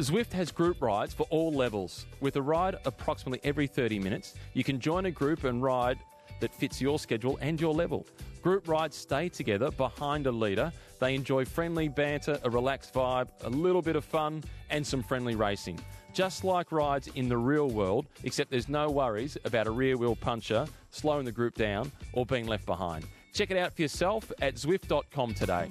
Zwift has group rides for all levels. With a ride approximately every 30 minutes, you can join a group and ride that fits your schedule and your level. Group rides stay together behind a leader. They enjoy friendly banter, a relaxed vibe, a little bit of fun, and some friendly racing. Just like rides in the real world, except there's no worries about a rear wheel puncher slowing the group down or being left behind. Check it out for yourself at Zwift.com today.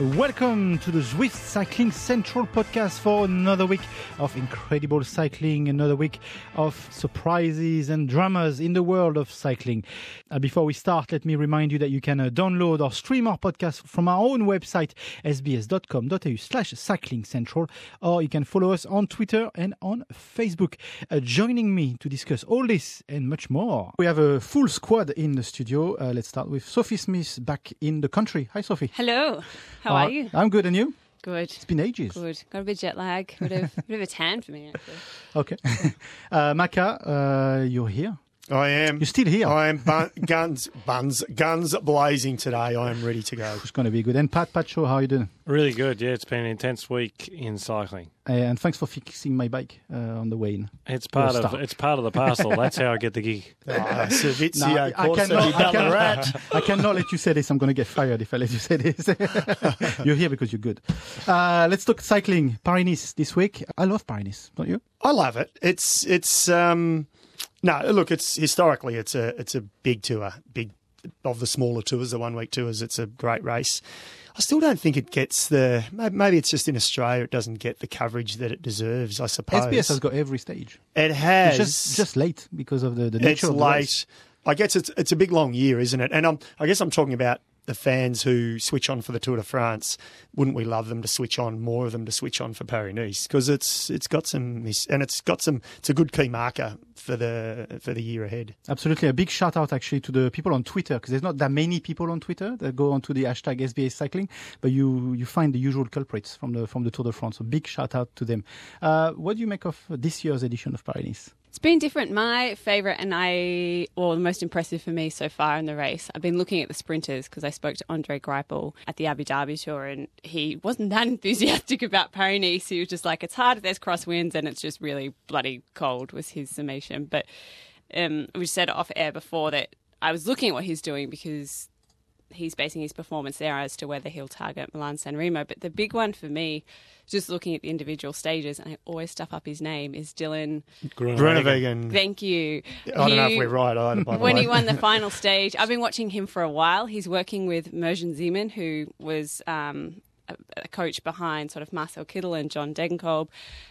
Welcome to the Zwift Cycling Central podcast for another week of incredible cycling, another week of surprises and dramas in the world of cycling. Uh, before we start, let me remind you that you can uh, download or stream our podcast from our own website, sbs.com.au slash cycling central, or you can follow us on Twitter and on Facebook. Uh, joining me to discuss all this and much more, we have a full squad in the studio. Uh, let's start with Sophie Smith back in the country. Hi, Sophie. Hello. How are you? I'm good, and you? Good. It's been ages. Good. Got a bit jet lag. Bit of, bit of a tan for me, actually. Okay. uh, Macca, uh, you're here. I am. You're still here. I am bun- guns, buns, guns blazing today. I am ready to go. It's going to be good. And Pat Pacho, how are you doing? Really good. Yeah, it's been an intense week in cycling. And thanks for fixing my bike uh, on the way in. It's part of it's part of the parcel. That's how I get the gig. Ah, Servizio, No, I, I cannot, I, cannot, I cannot let you say this. I'm going to get fired if I let you say this. you're here because you're good. Uh, let's talk cycling. Paris this week. I love Paris, don't you? I love it. It's it's um no look. It's historically it's a it's a big tour, big of the smaller tours, the one week tours. It's a great race. I still don't think it gets the. Maybe it's just in Australia. It doesn't get the coverage that it deserves. I suppose SBS has got every stage. it has It's just, just late because of the, the nature it's of the late. race. I guess it's it's a big long year, isn't it? And um, I guess I'm talking about the fans who switch on for the Tour de France. Wouldn't we love them to switch on more of them to switch on for Paris Nice because it's it's got some and it's got some it's a good key marker for the for the year ahead. Absolutely. A big shout out actually to the people on Twitter because there's not that many people on Twitter that go onto the hashtag SBA cycling, but you you find the usual culprits from the from the Tour de France. So big shout out to them. Uh, what do you make of this year's edition of Paris? It's been different. My favourite and I, or the most impressive for me so far in the race, I've been looking at the sprinters because I spoke to Andre Greipel at the Abu Dhabi tour and he wasn't that enthusiastic about Paris Nice. He was just like, it's hard there's crosswinds and it's just really bloody cold, was his summation. But um, we said off air before that I was looking at what he's doing because he's basing his performance there as to whether he'll target Milan San Remo. But the big one for me, just looking at the individual stages, and I always stuff up his name, is Dylan. Groenewegen. Thank you. I don't know if we're right either. By the when way. he won the final stage, I've been watching him for a while. He's working with Merijn Zeeman, who was um, a, coach behind sort of Marcel Kittel and John Degenkolb.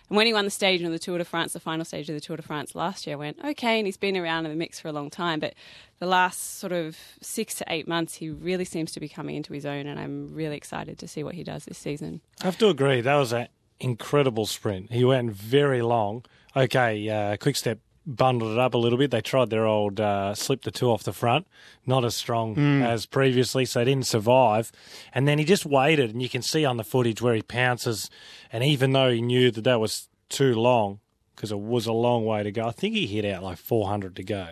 And when he won the stage on the Tour de France, the final stage of the Tour de France last year, I went, okay, and he's been around in the mix for a long time. But the last sort of six to eight months, he really seems to be coming into his own, and I'm really excited to see what he does this season. I have to agree. That was an incredible sprint. He went very long. Okay, uh, Quick Step bundled it up a little bit. They tried their old uh, slip the two off the front, not as strong as previously, so they didn't survive. And then he just waited, and you can see on the footage where he pounces. And even though he knew that that was too long, because it was a long way to go, I think he hit out like 400 to go.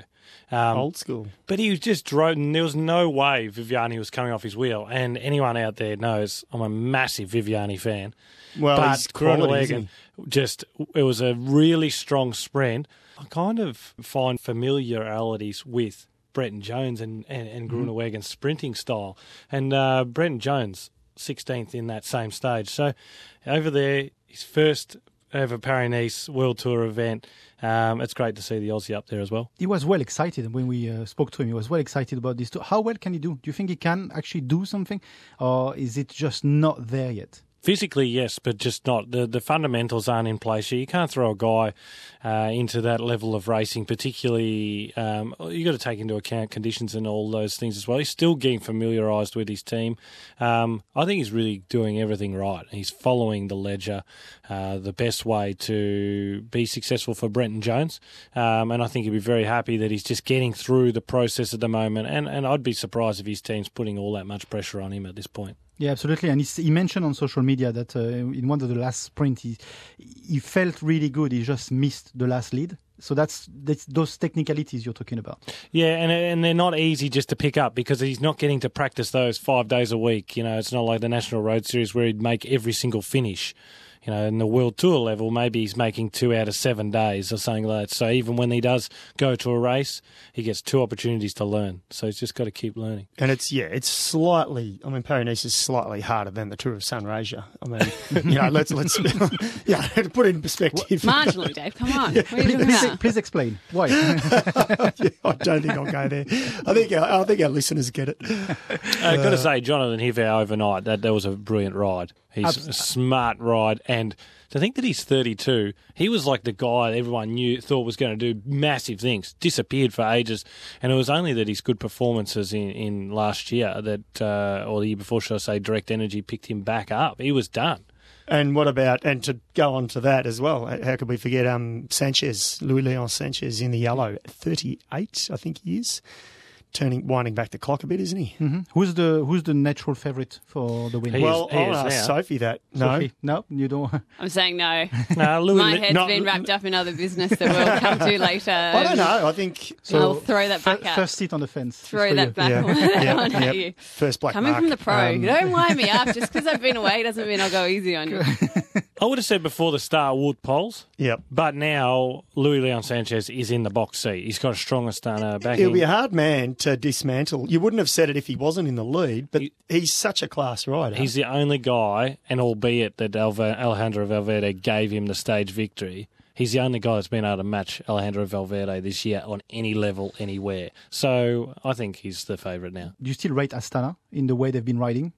Um, old school. but he was just drove, and there was no way Viviani was coming off his wheel. And anyone out there knows I'm a massive Viviani fan. Well, but he's quality, just it was a really strong sprint. I kind of find familiarities with Brenton Jones and and, and Mm-hmm. Sprinting style, and uh, Brenton Jones 16th in that same stage. So over there, his first ever Paris Nice World Tour event. Um, it's great to see the Aussie up there as well. He was well excited when we uh, spoke to him. He was well excited about this. Too. How well can he do? Do you think he can actually do something, or is it just not there yet? Physically, yes, but just not the the fundamentals aren't in place. You can't throw a guy uh, into that level of racing, particularly. Um, you got to take into account conditions and all those things as well. He's still getting familiarised with his team. Um, I think he's really doing everything right. He's following the ledger, uh, the best way to be successful for Brenton Jones, um, and I think he'd be very happy that he's just getting through the process at the moment. And and I'd be surprised if his team's putting all that much pressure on him at this point. Yeah, absolutely. And he, mentioned on social media that uh, in one of the last sprint, he, he felt really good. He just missed the last lead. So that's, that's those technicalities you're talking about. Yeah, and and they're not easy just to pick up because he's not getting to practice those five days a week. You know, it's not like the National Road Series where he'd make every single finish. You know, in the World Tour level, maybe he's making two out of seven days or something like that. So even when he does go to a race, he gets two opportunities to learn. So he's just got to keep learning. And it's yeah, it's slightly. I mean, Paris Nice is slightly harder than the Tour of Sunraysia. I mean, you know, let's let's yeah, to put it in perspective. Marginally, Dave. Come on. What are you talking Please, please explain why. Yeah, I don't think I'll go there. I think our, I think our listeners get it. I've got to say, Jonathan Hivert overnight, that, that was a brilliant ride. He's a smart ride. And to think that he's 32, he was like the guy everyone knew, thought was going to do massive things, disappeared for ages. And it was only that his good performances in, in last year that, uh, or the year before, should I say, Direct Energy picked him back up. He was done. And what about and to go on to that as well? How could we forget um, Sanchez, Louis Leon Sanchez in the yellow, thirty eight, I think he is, turning winding back the clock a bit, isn't he? Mhm. Who's the who's the natural favorite for the win? He is- well, he I'll ask. Sophie that. No, Sophie? no, you don't. I'm saying no. No, Louis My Le- head's not- been wrapped up in other business that we'll come to later. I don't know. I think I'll throw that back fir- out. First seat on the fence. Throw that you. back Yeah. on, Yeah, on yeah. at you. first black Coming mark. from the pro, Um, you don't wind me up. Just because I've been away doesn't mean I'll go easy on you. I would have said before the start, Wout Poels. Yep. But now Louis Leon Sanchez is in the box seat. He's got a stronger stunner back. He'll be a hard man to dismantle. You wouldn't have said it if he wasn't in the lead, but He- he's such a class rider. He's the only guy, and albeit that Alva, Alejandro Valverde gave him the stage victory, he's the only guy that's been able to match Alejandro Valverde this year on any level, anywhere. So I think he's the favourite now. Do you still rate Astana in the way they've been riding?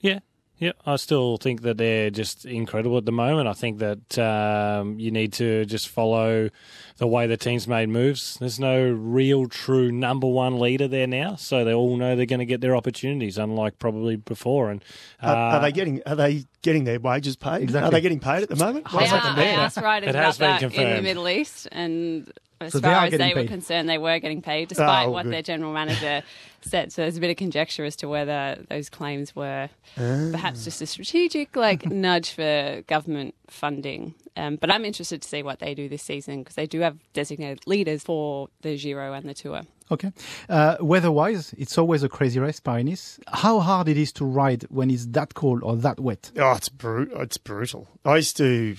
Yeah. Yeah, I still think that they're just incredible at the moment. I think that um, you need to just follow the way the team's made moves. There's no real, true number one leader there now, so they all know they're going to get their opportunities, unlike probably before. And uh, are, are they getting? Are they getting their wages paid? Exactly. Are they getting paid at the moment? I, What's a- happened I there? asked riders It about has been that in the. Middle East, and as So far are as getting they were concerned, they were getting paid, despite Oh, what good. their general manager said. So there's a bit of conjecture as to whether those claims were Ah. perhaps just a strategic like nudge for government funding. Um, but I'm interested to see what they do this season because they do have designated leaders for the Giro and the Tour. Okay. Uh, weather-wise, it's always a crazy race, Paris. How hard it is to ride when it's that cold or that wet? Oh, it's brutal. It's brutal. I used to,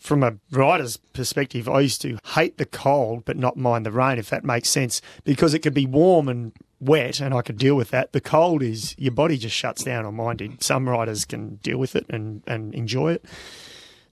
from a rider's perspective, I used to hate the cold but not mind the rain, if that makes sense, because it could be warm and wet and I could deal with that. The cold is your body just shuts down on mine did. Some riders can deal with it and, and enjoy it.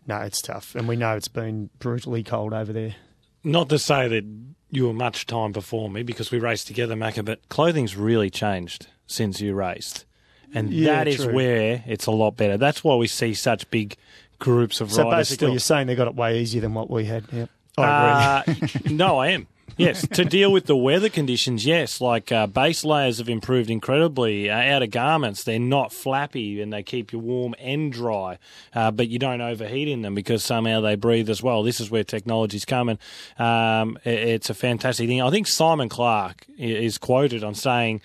No, it's tough. And we know it's been brutally cold over there. not to say that you were much time before me because we raced together, Macca, but clothing's really changed since you raced. And Yeah, that is true. where it's a lot better. That's why we see such big groups of So riders. basically, still. you're saying they got it way easier than what we had. Yep. I agree. Uh, no, I am. Yes, to deal with the weather conditions, yes. Like uh, base layers have improved incredibly. Uh, outer garments, they're not flappy and they keep you warm and dry, uh, but you don't overheat in them because somehow they breathe as well. This is where technology's coming. Um, it- it's a fantastic thing. I think Simon Clarke is quoted on saying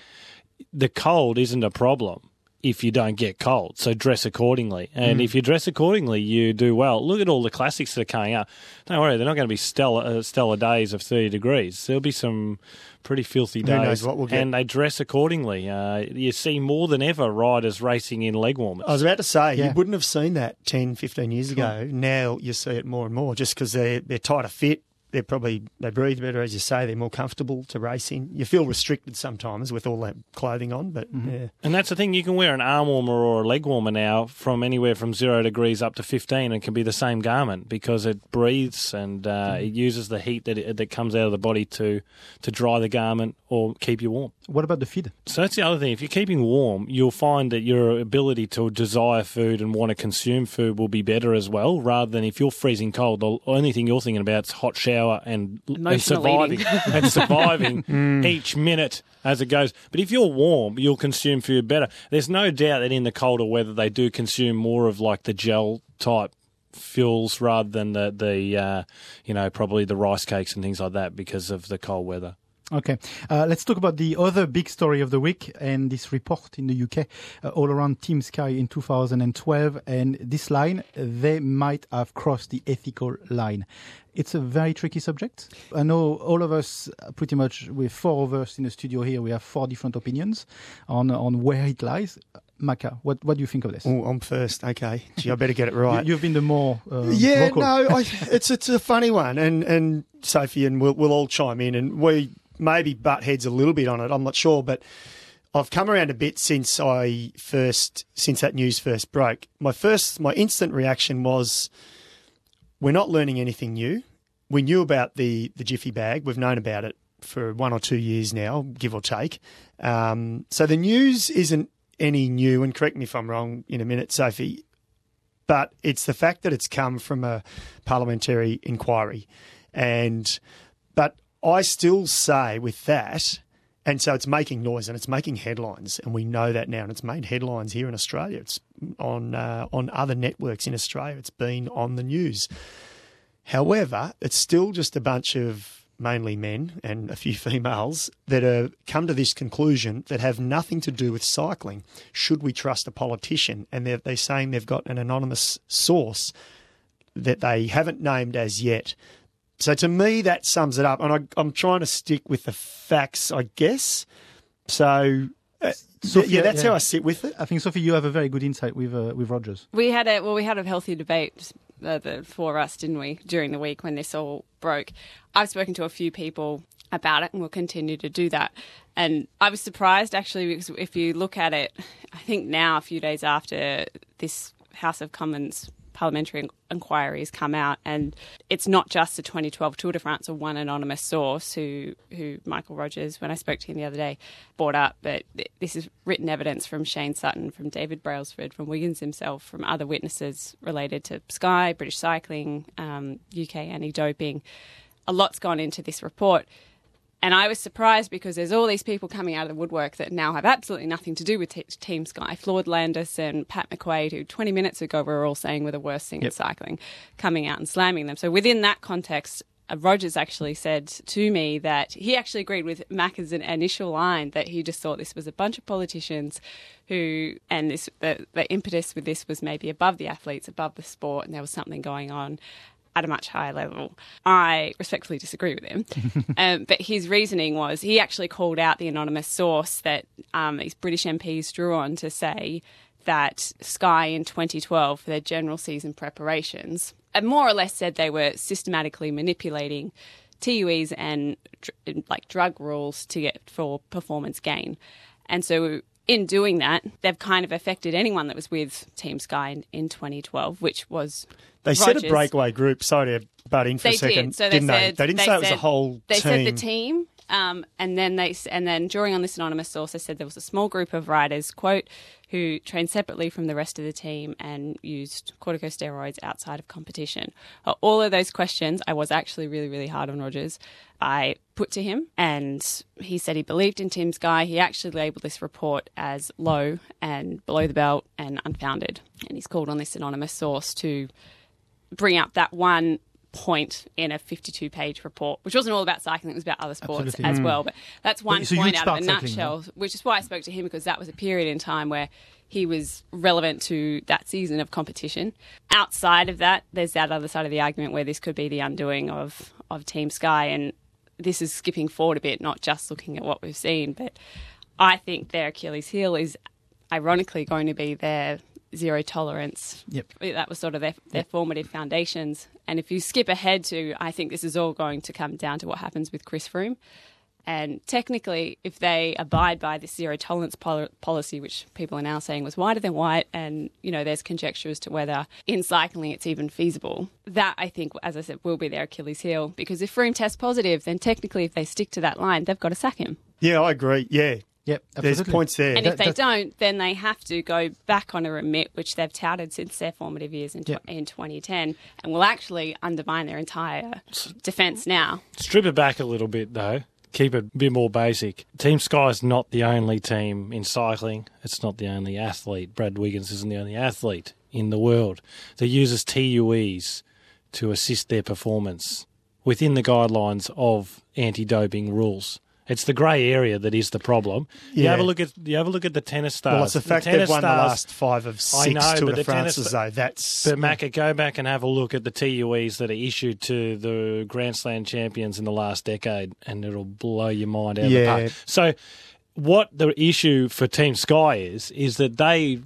the cold isn't a problem if you don't get cold. So dress accordingly. And if you dress accordingly, you do well. Look at all the classics that are coming up. Don't worry, they're not going to be stellar, uh, stellar days of 30 degrees. There'll be some pretty filthy Who days. knows what we'll get. And they dress accordingly. Uh, you see more than ever riders racing in leg warmers. I was about to say, Yeah. you wouldn't have seen that 10, 15 years ago. Now you see it more and more just because they're, they're tighter fit. They're probably, they breathe better, as you say. They're more comfortable to race in. You feel restricted sometimes with all that clothing on, but yeah. And that's the thing, you can wear an arm warmer or a leg warmer now from anywhere from zero degrees up to 15 and can be the same garment because it breathes and uh, it uses the heat that, it, that comes out of the body to, to dry the garment or keep you warm. What about the feed? So that's the other thing. If you're keeping warm, you'll find that your ability to desire food and want to consume food will be better as well, rather than if you're freezing cold, the only thing you're thinking about is hot shower and, and surviving and surviving each minute as it goes. But if you're warm, you'll consume food better. There's no doubt that in the colder weather they do consume more of like the gel type fuels rather than the the uh, you know probably the rice cakes and things like that because of the cold weather. Okay, uh, let's talk about the other big story of the week and this report in the UK uh, all around Team Sky in 2012. And this line, they might have crossed the ethical line. It's a very tricky subject. I know all of us, uh, pretty much, with four of us in the studio here, we have four different opinions on on where it lies. Macca, what what do you think of this? Oh, I'm first. Okay, gee, I better get it right. You, have been the more uh, yeah. vocal. No, I, it's it's a funny one, and and Sophie and we'll we'll all chime in, and we maybe butt heads a little bit on it. I'm not sure, but I've come around a bit since I first since that news first broke. My first my instant reaction was we're not learning anything new. We knew about the the Jiffy bag. We've known about it for one or two years now, give or take. Um, so the news isn't any new. And correct me if I'm wrong in a minute, Sophie. But it's the fact that it's come from a parliamentary inquiry, and but I still say with that, and so it's making noise and it's making headlines, and we know that now, and it's made headlines here in Australia. It's on uh, on other networks in Australia. It's been on the news. However, it's still just a bunch of mainly men and a few females that have come to this conclusion that have nothing to do with cycling. Should we trust a politician? And they're, they're saying they've got an anonymous source that they haven't named as yet so to me, that sums it up. And I, am trying to stick with the facts, I guess. So. Uh, Sophie, yeah, that's yeah. how I sit with it. I think Sophie, you have a very good insight with uh, with Rogers. We had a well, we had a healthy debate uh, the, for us, didn't we, during the week when this all broke? I've spoken to a few people about it, and we'll continue to do that. And I was surprised actually because if you look at it, I think now a few days after this House of Commons parliamentary inquiries come out, and it's not just the 2012 Tour de France or one anonymous source who who Michael Rogers, when I spoke to him the other day, brought up, but this is written evidence from Shane Sutton, from David Brailsford, from Wiggins himself, from other witnesses related to Sky, British Cycling, um, UK anti-doping. A lot's gone into this report. And I was surprised because there's all these people coming out of the woodwork that now have absolutely nothing to do with Team Sky. Floyd Landis and Pat McQuaid, who 20 minutes ago we were all saying were the worst thing yep. in cycling, coming out and slamming them. So within that context, uh, Rogers actually said to me that he actually agreed with Macca's initial line that he just thought this was a bunch of politicians who, and this the, the impetus with this was maybe above the athletes, above the sport, and there was something going on at a much higher level. I respectfully disagree with him. um, but his reasoning was he actually called out the anonymous source that um, these British MPs drew on to say that Sky in 2012, for their general season preparations, and more or less said they were systematically manipulating TUEs and like drug rules to get for performance gain. And so in doing that, they've kind of affected anyone that was with Team Sky in, in 2012, which was they Rogers. said a breakaway group. Sorry to butt in for they a second. Did. So didn't they, said, they? They didn't they say said, it was a whole they team. said the team, um, and then they and then drawing on this anonymous source, they said there was a small group of riders, quote, who trained separately from the rest of the team and used corticosteroids outside of competition. All of those questions, I was actually really, really hard on Rogers. I put to him, and he said he believed in Team Sky. He actually labelled this report as low and below the belt and unfounded, and he's called on this anonymous source to bring up that one point in a 52 page report, which wasn't all about cycling, it was about other sports Absolutely. as mm. well. But that's one so point out of a nutshell, which is why I spoke to him because that was a period in time where he was relevant to that season of competition. Outside of that, there's that other side of the argument where this could be the undoing of, of Team Sky. And this is skipping forward a bit, not just looking at what we've seen, but I think their Achilles heel is ironically going to be their zero tolerance. Yep. That was sort of their, their yep. formative foundations. And if you skip ahead to, I think this is all going to come down to what happens with Chris Froome. And technically, if they abide by this zero tolerance pol- policy, which people are now saying was whiter than white, and you know, there's conjecture as to whether in cycling it's even feasible. That I think, as I said, will be their Achilles heel because if Froome tests positive, then technically, if they stick to that line, they've got to sack him. Yeah, I agree. Yeah, Yep, absolutely. There's points there. And if they don't, then they have to go back on a remit, which they've touted since their formative years in, yep. in 2010, and will actually undermine their entire defence now. Strip it back a little bit, though. Keep it a bit more basic. Team Sky is not the only team in cycling. It's not the only athlete. Brad Wiggins isn't the only athlete in the world that uses TUEs to assist their performance within the guidelines of anti doping rules It's the grey area that is the problem. You Yeah. have a look at you have a look at the tennis stars. Well, it's the fact they've tennis won the stars- last five of I six know, Tour but de the tennis- France's, though. That's But Macca, go back and have a look at the TUEs that are issued to the Grand Slam champions in the last decade, and it'll blow your mind out of the Yeah. park. So, what the issue for Team Sky is is that they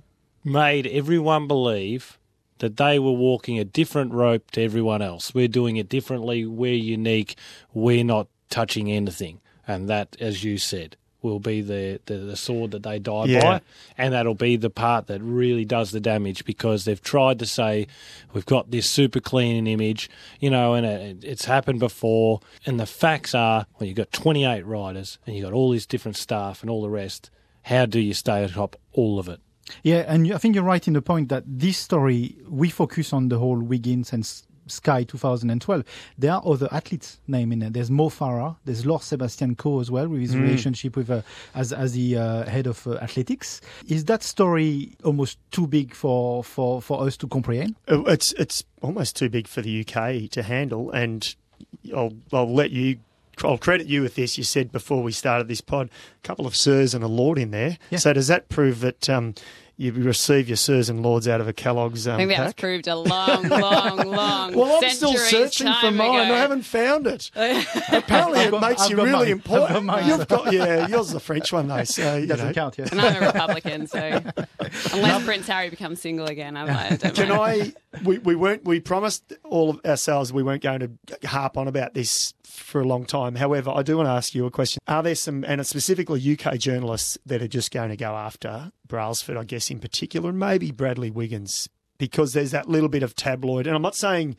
made everyone believe that they were walking a different rope to everyone else. We're doing it differently. We're unique. We're not touching anything, and that, as you said. Will be the, the, the sword that they die Yeah. by, and that'll be the part that really does the damage because they've tried to say we've got this super clean image, you know, and it, it's happened before. And the facts are, well, you've got 28 riders and you've got all this different staff and all the rest. How do you stay atop all of it? Yeah, and I think you're right in the point that this story, we focus on the whole Wiggins and Sky 2012. There are other athletes named in it. There's Mo Farah, there's Lord Sebastian Coe as well, with his relationship with uh, as as the uh, head of uh, athletics. Is that story almost too big for, for, for us to comprehend? Uh, It's it's almost too big for the UK to handle, and I'll I'll let you. I'll credit you with this. You said before we started this pod, a couple of sirs and a lord in there. Yeah. So does that prove that um, you receive your sirs and lords out of a Kellogg's um, I think that was proved a long, long, long. Well, I'm still searching for mine. ago. I haven't found it. Apparently, it got- makes I've you got really mine. I've important. got mine. You've got yeah. Yours is the French one though. So you Doesn't know. count, yes. And I'm a Republican, so unless Prince Harry becomes single again, I'm like, I don't Can mind. I? We, we weren't. We promised all of ourselves we weren't going to harp on about this for a long time. However, I do want to ask you a question. Are there some, and specifically UK journalists that are just going to go after Brailsford, I guess in particular, and maybe Bradley Wiggins, because there's that little bit of tabloid. And I'm not saying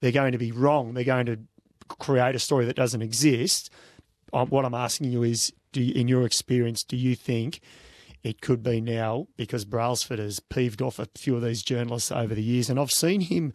they're going to be wrong. They're going to create a story that doesn't exist. Um, what I'm asking you is, do you, in your experience, do you think it could be now because Brailsford has peeved off a few of these journalists over the years, and I've seen him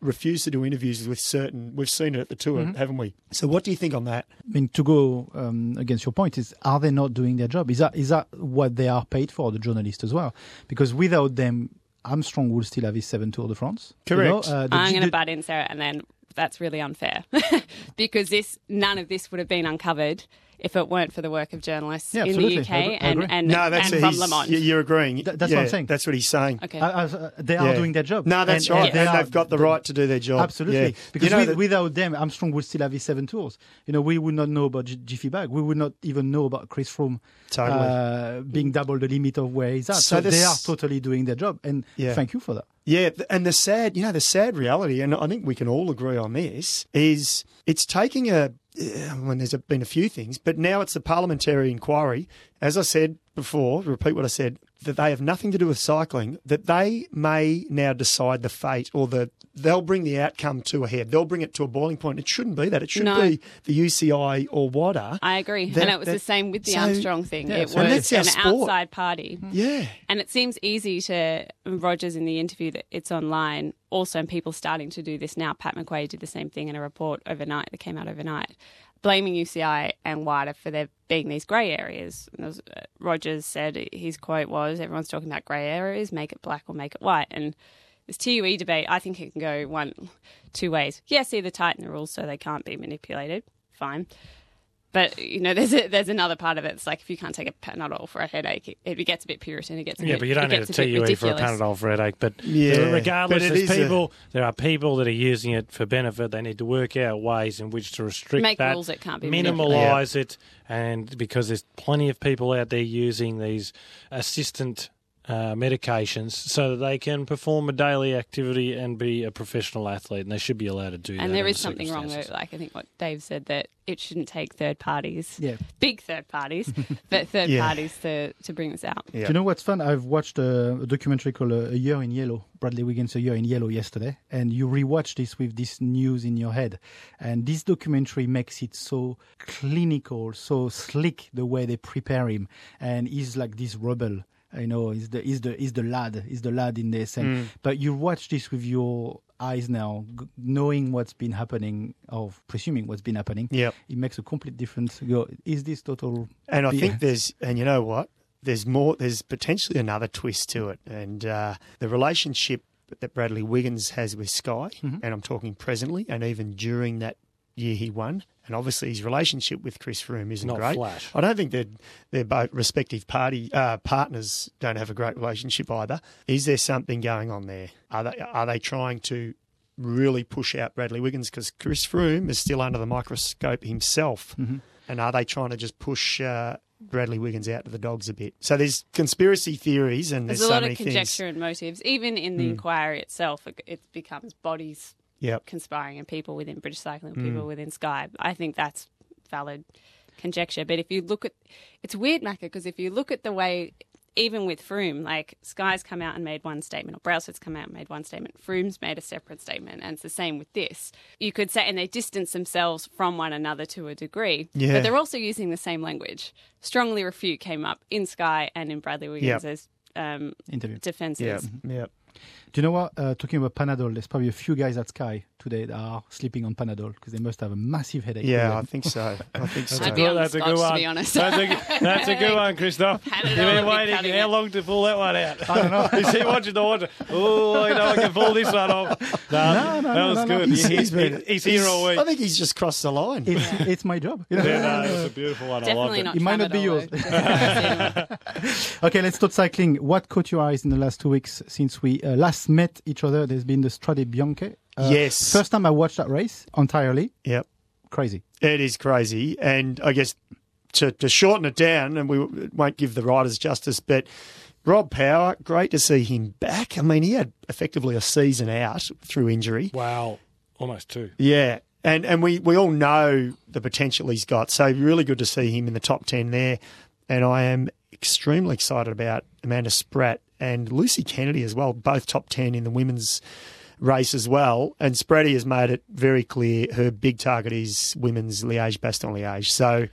refuse to do interviews with certain. We've seen it at the tour, haven't we? So, what do you think on that? I mean, to go um, against your point is, are they not doing their job? Is that is that what they are paid for, the journalists as well? Because without them, Armstrong will still have his seven Tour de France. You know, Correct. uh, the I'm going to butt in, Sarah, and then that's really unfair because this none of this would have been uncovered if it weren't for the work of journalists Yeah, in the UK I and, and, No, that's and from he's- Le Mans. you- You're agreeing. Th- that's what I'm saying. That's what he's saying. Okay. Uh, as, uh, they are Yeah. doing their job. No, that's And- right, and they and are- they've got the right to do their job. Absolutely, Yeah. because you know with, that- without them, Armstrong would still have his seven tours. You know, we would not know about G- Jiffy Bag. We would not even know about Chris Froome Totally. uh, being double the limit of where he's at. So So, this- they are totally doing their job, and Yeah. thank you for that. Yeah, and the sad, you know, the sad reality, and I think we can all agree on this, is it's taking a. When there's been a few things, but now it's a parliamentary inquiry. As I said before, repeat what I said, that they have nothing to do with cycling. That they may now decide the fate, or the they'll bring the outcome to a head. They'll bring it to a boiling point. It shouldn't be that. It should No. be the UCI or WADA. I agree, That- and it was that- the same with the so- Armstrong thing. Yeah, it so was that's our an sport. outside party, mm-hmm. yeah, and it seems easy to Rogers in the interview that it's online. Also, and people starting to do this now. Pat McQuaid did the same thing in a report overnight that came out overnight, blaming UCI and WADA for there being these grey areas. And was, uh, Rogers said his quote was, "Everyone's talking about grey areas. Make it black or make it white." And this TUE debate, I think it can go one, two ways. Yes, either tighten the rules so they can't be manipulated. Fine. But you know, there's a, there's another part of it. It's like if you can't take a Panadol for a headache, it, it gets a bit Puritan. It gets a Yeah, bit, but you don't it need a gets a bit TUE for a ridiculous. Panadol for a headache. But Yeah, regardless, but it there's is a- people. There are people that are using it for benefit. They need to work out ways in which to restrict Make that, rules that can't be minimalise it, and because there's plenty of people out there using these assistant. Uh, medications so that they can perform a daily activity and be a professional athlete, and they should be allowed to do that. And there is under is something wrong with, like I think what Dave said that it shouldn't take third parties, Yeah. big third parties, but third Yeah. parties to to bring this out. Yeah. Do you know what's fun? I've watched a, a documentary called uh, A Year in Yellow, Bradley Wiggins' A Year in Yellow yesterday, and you rewatch this with this news in your head. And this documentary makes it so clinical, so slick the way they prepare him. And he's like this rebel. You know, he's the he's the he's the lad, he's the lad in this. And but you watch this with your eyes now, g- knowing what's been happening, or presuming what's been happening. Yep. it makes a complete difference. You go, is this total? And I Yeah. think there's, and you know what? There's more. There's potentially another twist to it, and uh, the relationship that Bradley Wiggins has with Sky, Mm-hmm. and I'm talking presently, and even during that year he won. And obviously, his relationship with Chris Froome isn't Not great. flash. I don't think they're they're both respective party uh, partners don't have a great relationship either. Is there something going on there? Are they are they trying to really push out Bradley Wiggins because Chris Froome is still under the microscope himself, and are they trying to just push? Uh, Bradley Wiggins out to the dogs a bit. So there's conspiracy theories and there's, There's a so lot many of things. conjecture and motives. Even in the inquiry itself, it, it becomes bodies Yep. conspiring and people within British Cycling, Mm. people within Sky. I think that's valid conjecture. But if you look at, it's weird, Macca, because if you look at the way, even with Froome, like Sky's come out and made one statement, or Brailsford's come out and made one statement, Froome's made a separate statement, and it's the same with this. You could say, and they distance themselves from one another to a degree, Yeah. but they're also using the same language. Strongly refute came up in Sky and in Bradley Wiggins' Yep. um, Interview. defences. Yeah. Yeah. Do you know what? Uh, talking about Panadol, there's probably a few guys at Sky today that are sleeping on Panadol because they must have a massive headache. Yeah, I think so. I think so. I'd be on that's a Scotch, good to one. be honest. That's a, that's a good one, Christoph. You've been waiting how long to pull that one out? I don't know. Is he watching the water? Oh, I know I can pull this one off. No, No, no, that was no, no. good. He's, He- he's he- been, he's here all week. I think he's just crossed the line. it's, it's my job. you know? Yeah, no, it was a beautiful one. I Definitely loved not. it. It might not be yours. though. Definitely not. Okay, let's start cycling. What caught your eyes in the last two weeks since we uh, last met each other? There's been the Strade Bianche. Uh, Yes. First time I watched that race entirely. Yep. Crazy. It is crazy. And I guess to, to shorten it down, and we won't give the riders justice, but Rob Power, great to see him back. I mean, he had effectively a season out through injury. Wow, almost two. Yeah. And and we, we all know the potential he's got. So really good to see him in the top 10 there. And I am extremely excited about Amanda Spratt and Lucy Kennedy as well, both top 10 in the women's race as well. And Spratty has made it very clear her big target is women's Liège, Bastogne Liège. So,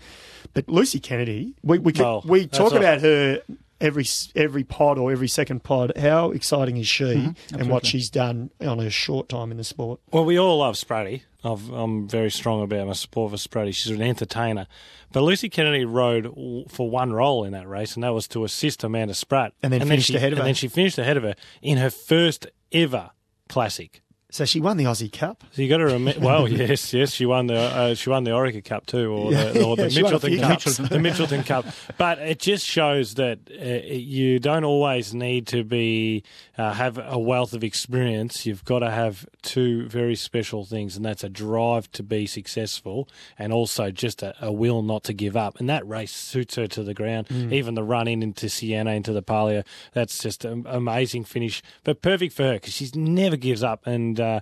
but Lucy Kennedy, we, we, Well, we talk about her every every pod or every second pod. How exciting is she mm-hmm. and what she's done on her short time in the sport? Well, we all love Spratty. I've, I'm very strong about my support for Spratty. She's an entertainer. But Lucy Kennedy rode for one role in that race, and that was to assist Amanda Spratt. And then finished she, ahead of her. and then she finished ahead of her in her first ever classic. So she won the Aussie Cup. So you got to remember. Well, yes, yes, she won the uh, she won the Orica Cup too, or the, or the Yeah, she won a Mitchelton Cup, the Mitchelton Cup. But it just shows that uh, you don't always need to be uh, have a wealth of experience. You've got to have two very special things, and that's a drive to be successful, and also just a, a will not to give up. And that race suits her to the ground. Mm. Even the run in into Siena into the Palio, that's just an amazing finish, but perfect for her because she never gives up and. Uh,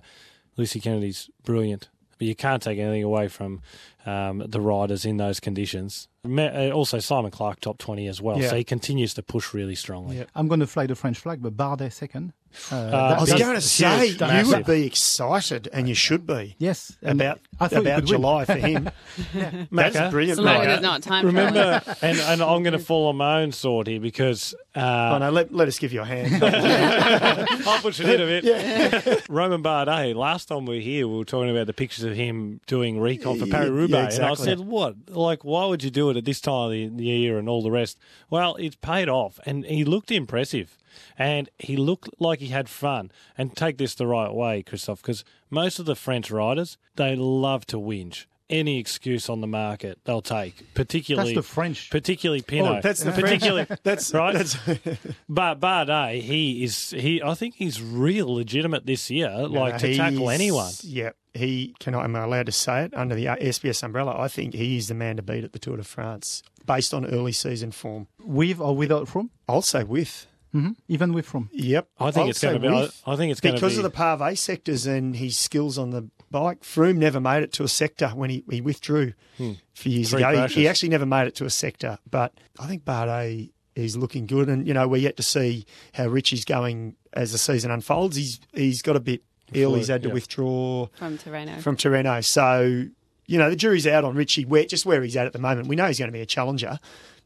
Lucy Kennedy's brilliant, but you can't take anything away from um, the riders in those conditions. Uh, Also, Simon Clarke top twenty as well, Yeah. so he continues to push really strongly. Yeah. I'm going to fly the French flag, but Bardet second. Uh, Uh, I was going to huge, say you massive. would be excited, and you should be yes. about I about could win. July for him. Macca, That's brilliant. So long as mate. there's not time Remember, and, and I'm going to fall on my own sword here because Oh uh, no, let, let us give you a hand. I'll push it in a bit. Romain Bardet, last time we were here, we were talking about the pictures of him doing recon for Yeah, Paris Roubaix. yeah, And I said, what? Like, why would you do it at this time of the the year and all the rest? Well, it's paid off. And he looked impressive. And he looked like he had fun. And take this the right way, Christophe, because most of the French riders, they love to whinge. Any excuse on the market they'll take, particularly That's the French. particularly oh, Pinot. Oh, that's the French. particularly That's right. That's, But Bardet, eh, he is he. I think he's real legitimate this year, like to tackle anyone. Yeah, he can. I Am I allowed to say it under the SBS umbrella? I think he is the man to beat at the Tour de France, based on early season form. With or without Froome? I'll say with. Hmm Even with Froome. Yep, I think I'll it's going to be. I, with. I think it's going to be because of the pavé sectors and his skills on the bike. Froome never made it to a sector when he, he withdrew a few years Hmm. Three ago. He, he actually never made it to a sector, but I think Bardet is looking good, and you know we're yet to see how Richie's going as the season unfolds. He's he's got a bit ill. He's had to yeah. withdraw from Tirreno. from Tirreno, so you know the jury's out on Richie. Where just where he's at at the moment, we know he's going to be a challenger,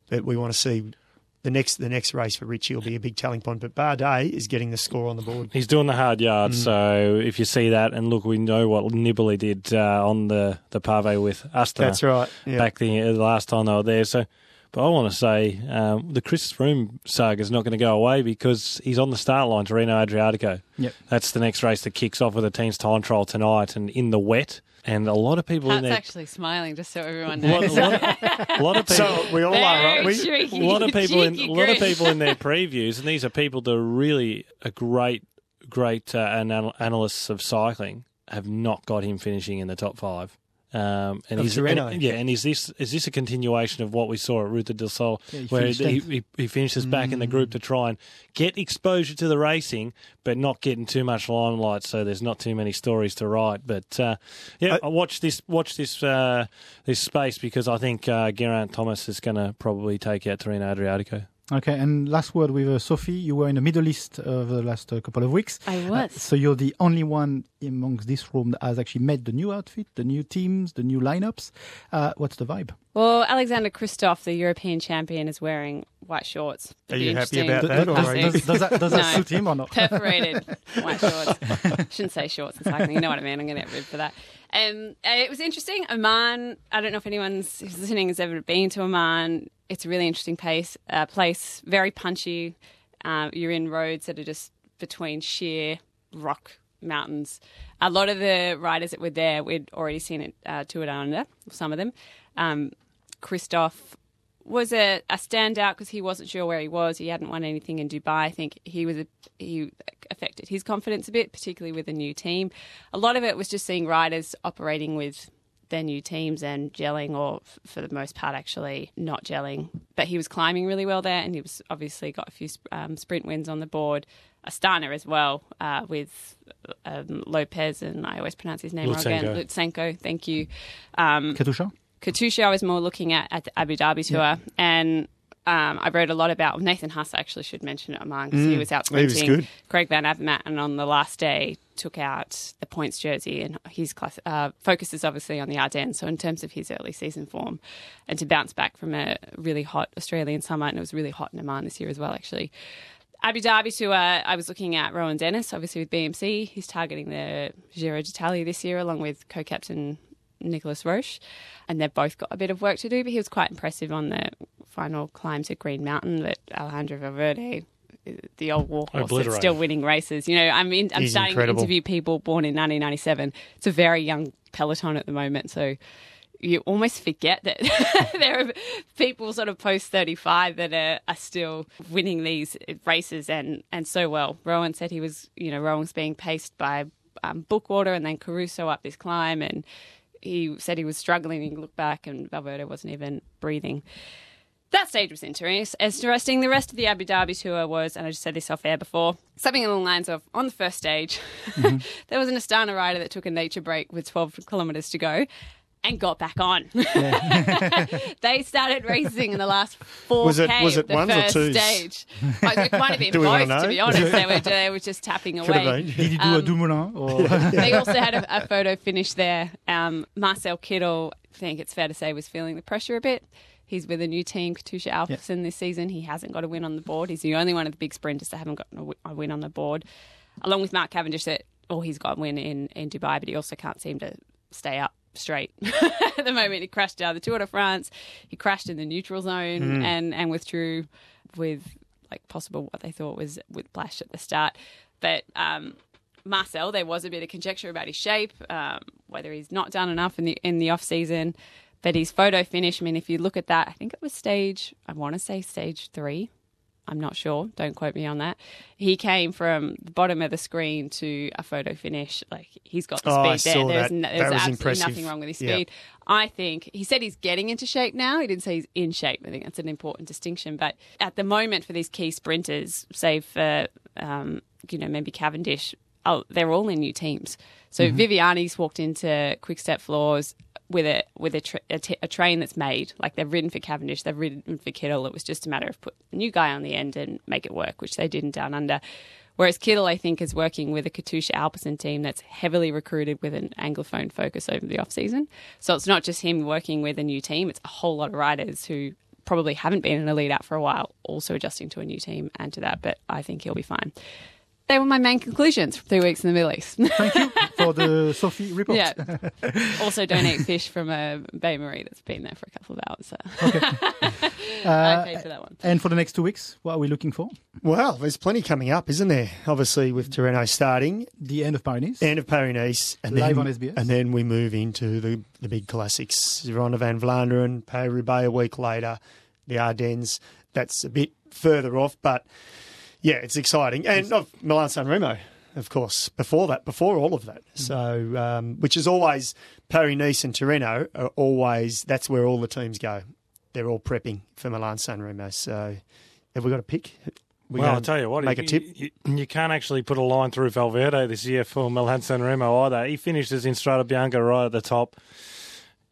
but we want to see. The next, the next race for Richie will be a big telling point, but Bardet is getting the score on the board. He's doing the hard yard, Mm. so if you see that, and look, we know what Nibali did uh, on the the pave with Astana That's right. Yeah. back the, the last time they were there. So But I want to say um, the Chris Froome saga is not going to go away because he's on the start line Tirreno Adriatico. Yep. That's the next race that kicks off with the team's time trial tonight and in the wet. And a lot of people in Pat's there. actually smiling, just so everyone a lot, knows. a lot of, a lot of people. So we all are, right? We, tricky, a lot of people in a lot of people in their previews, and these are people that are really a great, great uh, anal- analysts of cycling, have not got him finishing in the top five. Um, and Of he's and- yeah, and is this is this a continuation of what we saw at Ruta del Sol, Yeah, he where he, he, he finishes back in the group to try and get exposure to the racing, but not getting too much limelight, so there's not too many stories to write. But uh, yeah, I- I watch this watch this uh, this space because I think uh, Geraint Thomas is going to probably take out Tirreno Adriatico. Okay, and last word with uh, Sophie. You were in the Middle East uh, the last uh, couple of weeks. I Uh, was. so you're the only one amongst this room that has actually met the new outfit, the new teams, the new lineups. Uh, what's the vibe? Well, Alexander Kristoff, the European champion, is wearing white shorts. Are you happy about that, or does, are to you- does, does that, does that suit him or not? perforated white shorts. Shouldn't say shorts in cycling. You know what I mean. I'm going to get ribbed for that. Um, uh, it was interesting. Oman. I don't know if anyone's who's listening has ever been to Oman. It's a really interesting place. Uh, place very punchy. Uh, you're in roads that are just between sheer rock mountains. A lot of the riders that were there, we'd already seen it uh, Tour Down Under. Some of them. Um, Kristoff was a, a standout because he wasn't sure where he was. He hadn't won anything in Dubai. I think he was a, he affected his confidence a bit, particularly with a new team. A lot of it was just seeing riders operating with their new teams and gelling, or f- for the most part, actually not gelling. But he was climbing really well there, and he was obviously got a few sp- um, sprint wins on the board. Astana as well uh, with um, Lopez, and I always pronounce his name wrong again. Lutsenko. Lutsenko, thank you. Um, Katusha? Katusha, I was more looking at at the Abu Dhabi tour, and um, I wrote a lot about Nathan Haas. Actually, should mention it among 'cause he was out he was sprinting. good. Greg Van Avermaet, and on the last day took out the points jersey, and his class uh, focuses obviously on the Ardennes. So in terms of his early season form, and to bounce back from a really hot Australian summer, and it was really hot in Oman this year as well, actually. Abu Dhabi tour, I was looking at Rohan Dennis, obviously with BMC. He's targeting the Giro d'Italia this year, along with co-captain Nicolas Roche, and they've both got a bit of work to do. But he was quite impressive on the final climb to Green Mountain that Alejandro Valverde, the old warhorse, that's still winning races. You know, I'm in, I'm He's starting incredible. to interview people born in 1997. It's a very young peloton at the moment, so you almost forget that there are people sort of post 35 that are, are still winning these races and, and so well. Rohan said he was, you know, Rohan was being paced by um, Bookwalter and then Caruso up this climb and he said he was struggling. He looked back and Valverde wasn't even breathing. That stage was interesting. The rest of the Abu Dhabi tour was, and I just said this off air before, something along the lines of on the first stage, mm-hmm. there was an Astana rider that took a nature break with 12 kilometres to go and got back on. they started racing in the last 4K Was it- was it the ones or first twos? stage. It might have been Do we wanna both, to know? be honest. They were, they were just tapping Could away. Did he do Um, a Dumoulin? Or they also had a, a photo finish there. Um, Marcel Kittel, I think it's fair to say, was feeling the pressure a bit. He's with a new team, Katusha Alpecin, this season. He hasn't got a win on the board. He's the only one of the big sprinters that haven't gotten a a win on the board, along with Mark Cavendish. That oh, he's got a win in, in Dubai, but he also can't seem to stay up straight at the moment. He crashed down the Tour de France. He crashed in the neutral zone and and withdrew with like possible what they thought was whiplash at the start, but. Um, Marcel, there was a bit of conjecture about his shape, um, whether he's not done enough in the in the off season. But his photo finish, I mean, if you look at that, I think it was stage, I want to say stage three. I'm not sure. Don't quote me on that. He came from the bottom of the screen to a photo finish. Like he's got the Oh, speed there. There's, that. no, That there's was absolutely impressive. nothing wrong with his speed. I think he said he's getting into shape now. He didn't say he's in shape. I think that's an important distinction. But at the moment, for these key sprinters, save for um, you know maybe Cavendish, oh, they're all in new teams. So Viviani's walked into Quick Step Floors with a with a, tra- a, t- a train that's made. Like they've ridden for Cavendish, they've ridden for Kittel. It was just a matter of put a new guy on the end and make it work, which they did in Down Under. Whereas Kittel, I think, is working with a Katusha Alpecin team that's heavily recruited with an anglophone focus over the off season. So it's not just him working with a new team; it's a whole lot of riders who probably haven't been in a lead out for a while, also adjusting to a new team and to that. But I think he'll be fine. They were my main conclusions from three weeks in the Middle East. thank you for the the Sophie report. Yeah. also, don't eat fish from a bain-marie that's been there for a couple of hours. So. Uh, I paid for that one. And for the next two weeks, what are we looking for? Well, there's plenty coming up, isn't there? Obviously, with Tirreno starting, The end of Paris. end of Paris Nice, and Live then on SBS. and then we move into the the big classics. Ronde van Vlaanderen, Paris Roubaix a week later, the Ardennes. That's a bit further off, but yeah, it's exciting. And of Milan San Remo, of course. Before that, before all of that, Mm-hmm. so um, which is always Paris Nice and Tirreno are always that's where all the teams go. They're all prepping for Milan San Remo. So have we got a pick? We well, I'll tell you what, make you, a tip. You, you can't actually put a line through Valverde this year for Milan San Remo either. He finishes in Strade Bianche right at the top.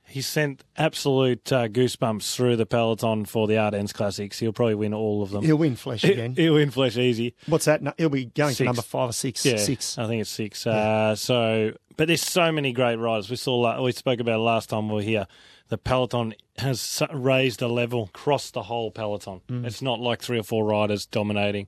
He sent absolute uh, goosebumps through the peloton for the Ardennes Classics. He'll probably win all of them. He'll win Flèche again. He'll win Flèche easy. What's that? No, He'll be going Six. for number five or six. Yeah, Six. I think it's six. Uh, so, but there's so many great riders. We saw, we spoke about it last time we were here. The peloton has raised a level across the whole peloton. Mm. It's not like three or four riders dominating.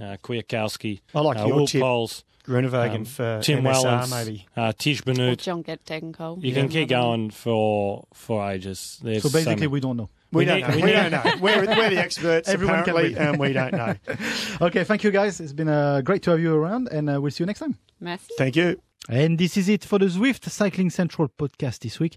Uh, Kwiatkowski, I like uh, your Will tip. Poels, Groenewegen um, for Tim MSR, Wellens, maybe. uh, Tiesj Or Benoot. John Get Degenkolb. You can keep going for for ages. There's So basically, many. we don't know. We, we don't know. we We, need- don't know. We're, we're the experts, Everyone can apparently, and we don't know. Okay, thank you guys. It's been uh, great to have you around, and uh, we'll see you next time. Merci. Thank you. And this is it for the Zwift Cycling Central podcast this week.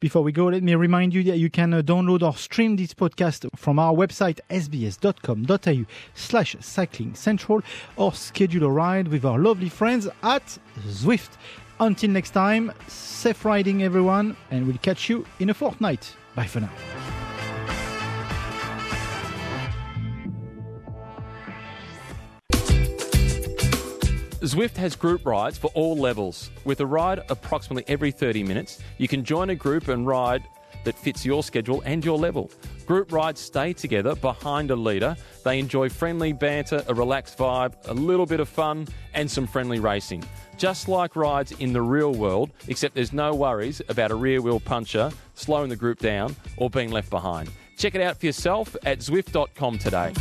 Before we go, let me remind you that you can uh, download or stream this podcast from our website sbs.com.au slash cycling central or schedule a ride with our lovely friends at Zwift. Until next time, safe riding everyone, and we'll catch you in a fortnight. Bye for now. Zwift has group rides for all levels. With a ride approximately every 30 minutes, you can join a group and ride that fits your schedule and your level. Group rides stay together behind a leader. They enjoy friendly banter, a relaxed vibe, a little bit of fun, and some friendly racing. Just like rides in the real world, except there's no worries about a rear wheel puncher slowing the group down or being left behind. Check it out for yourself at Zwift.com today.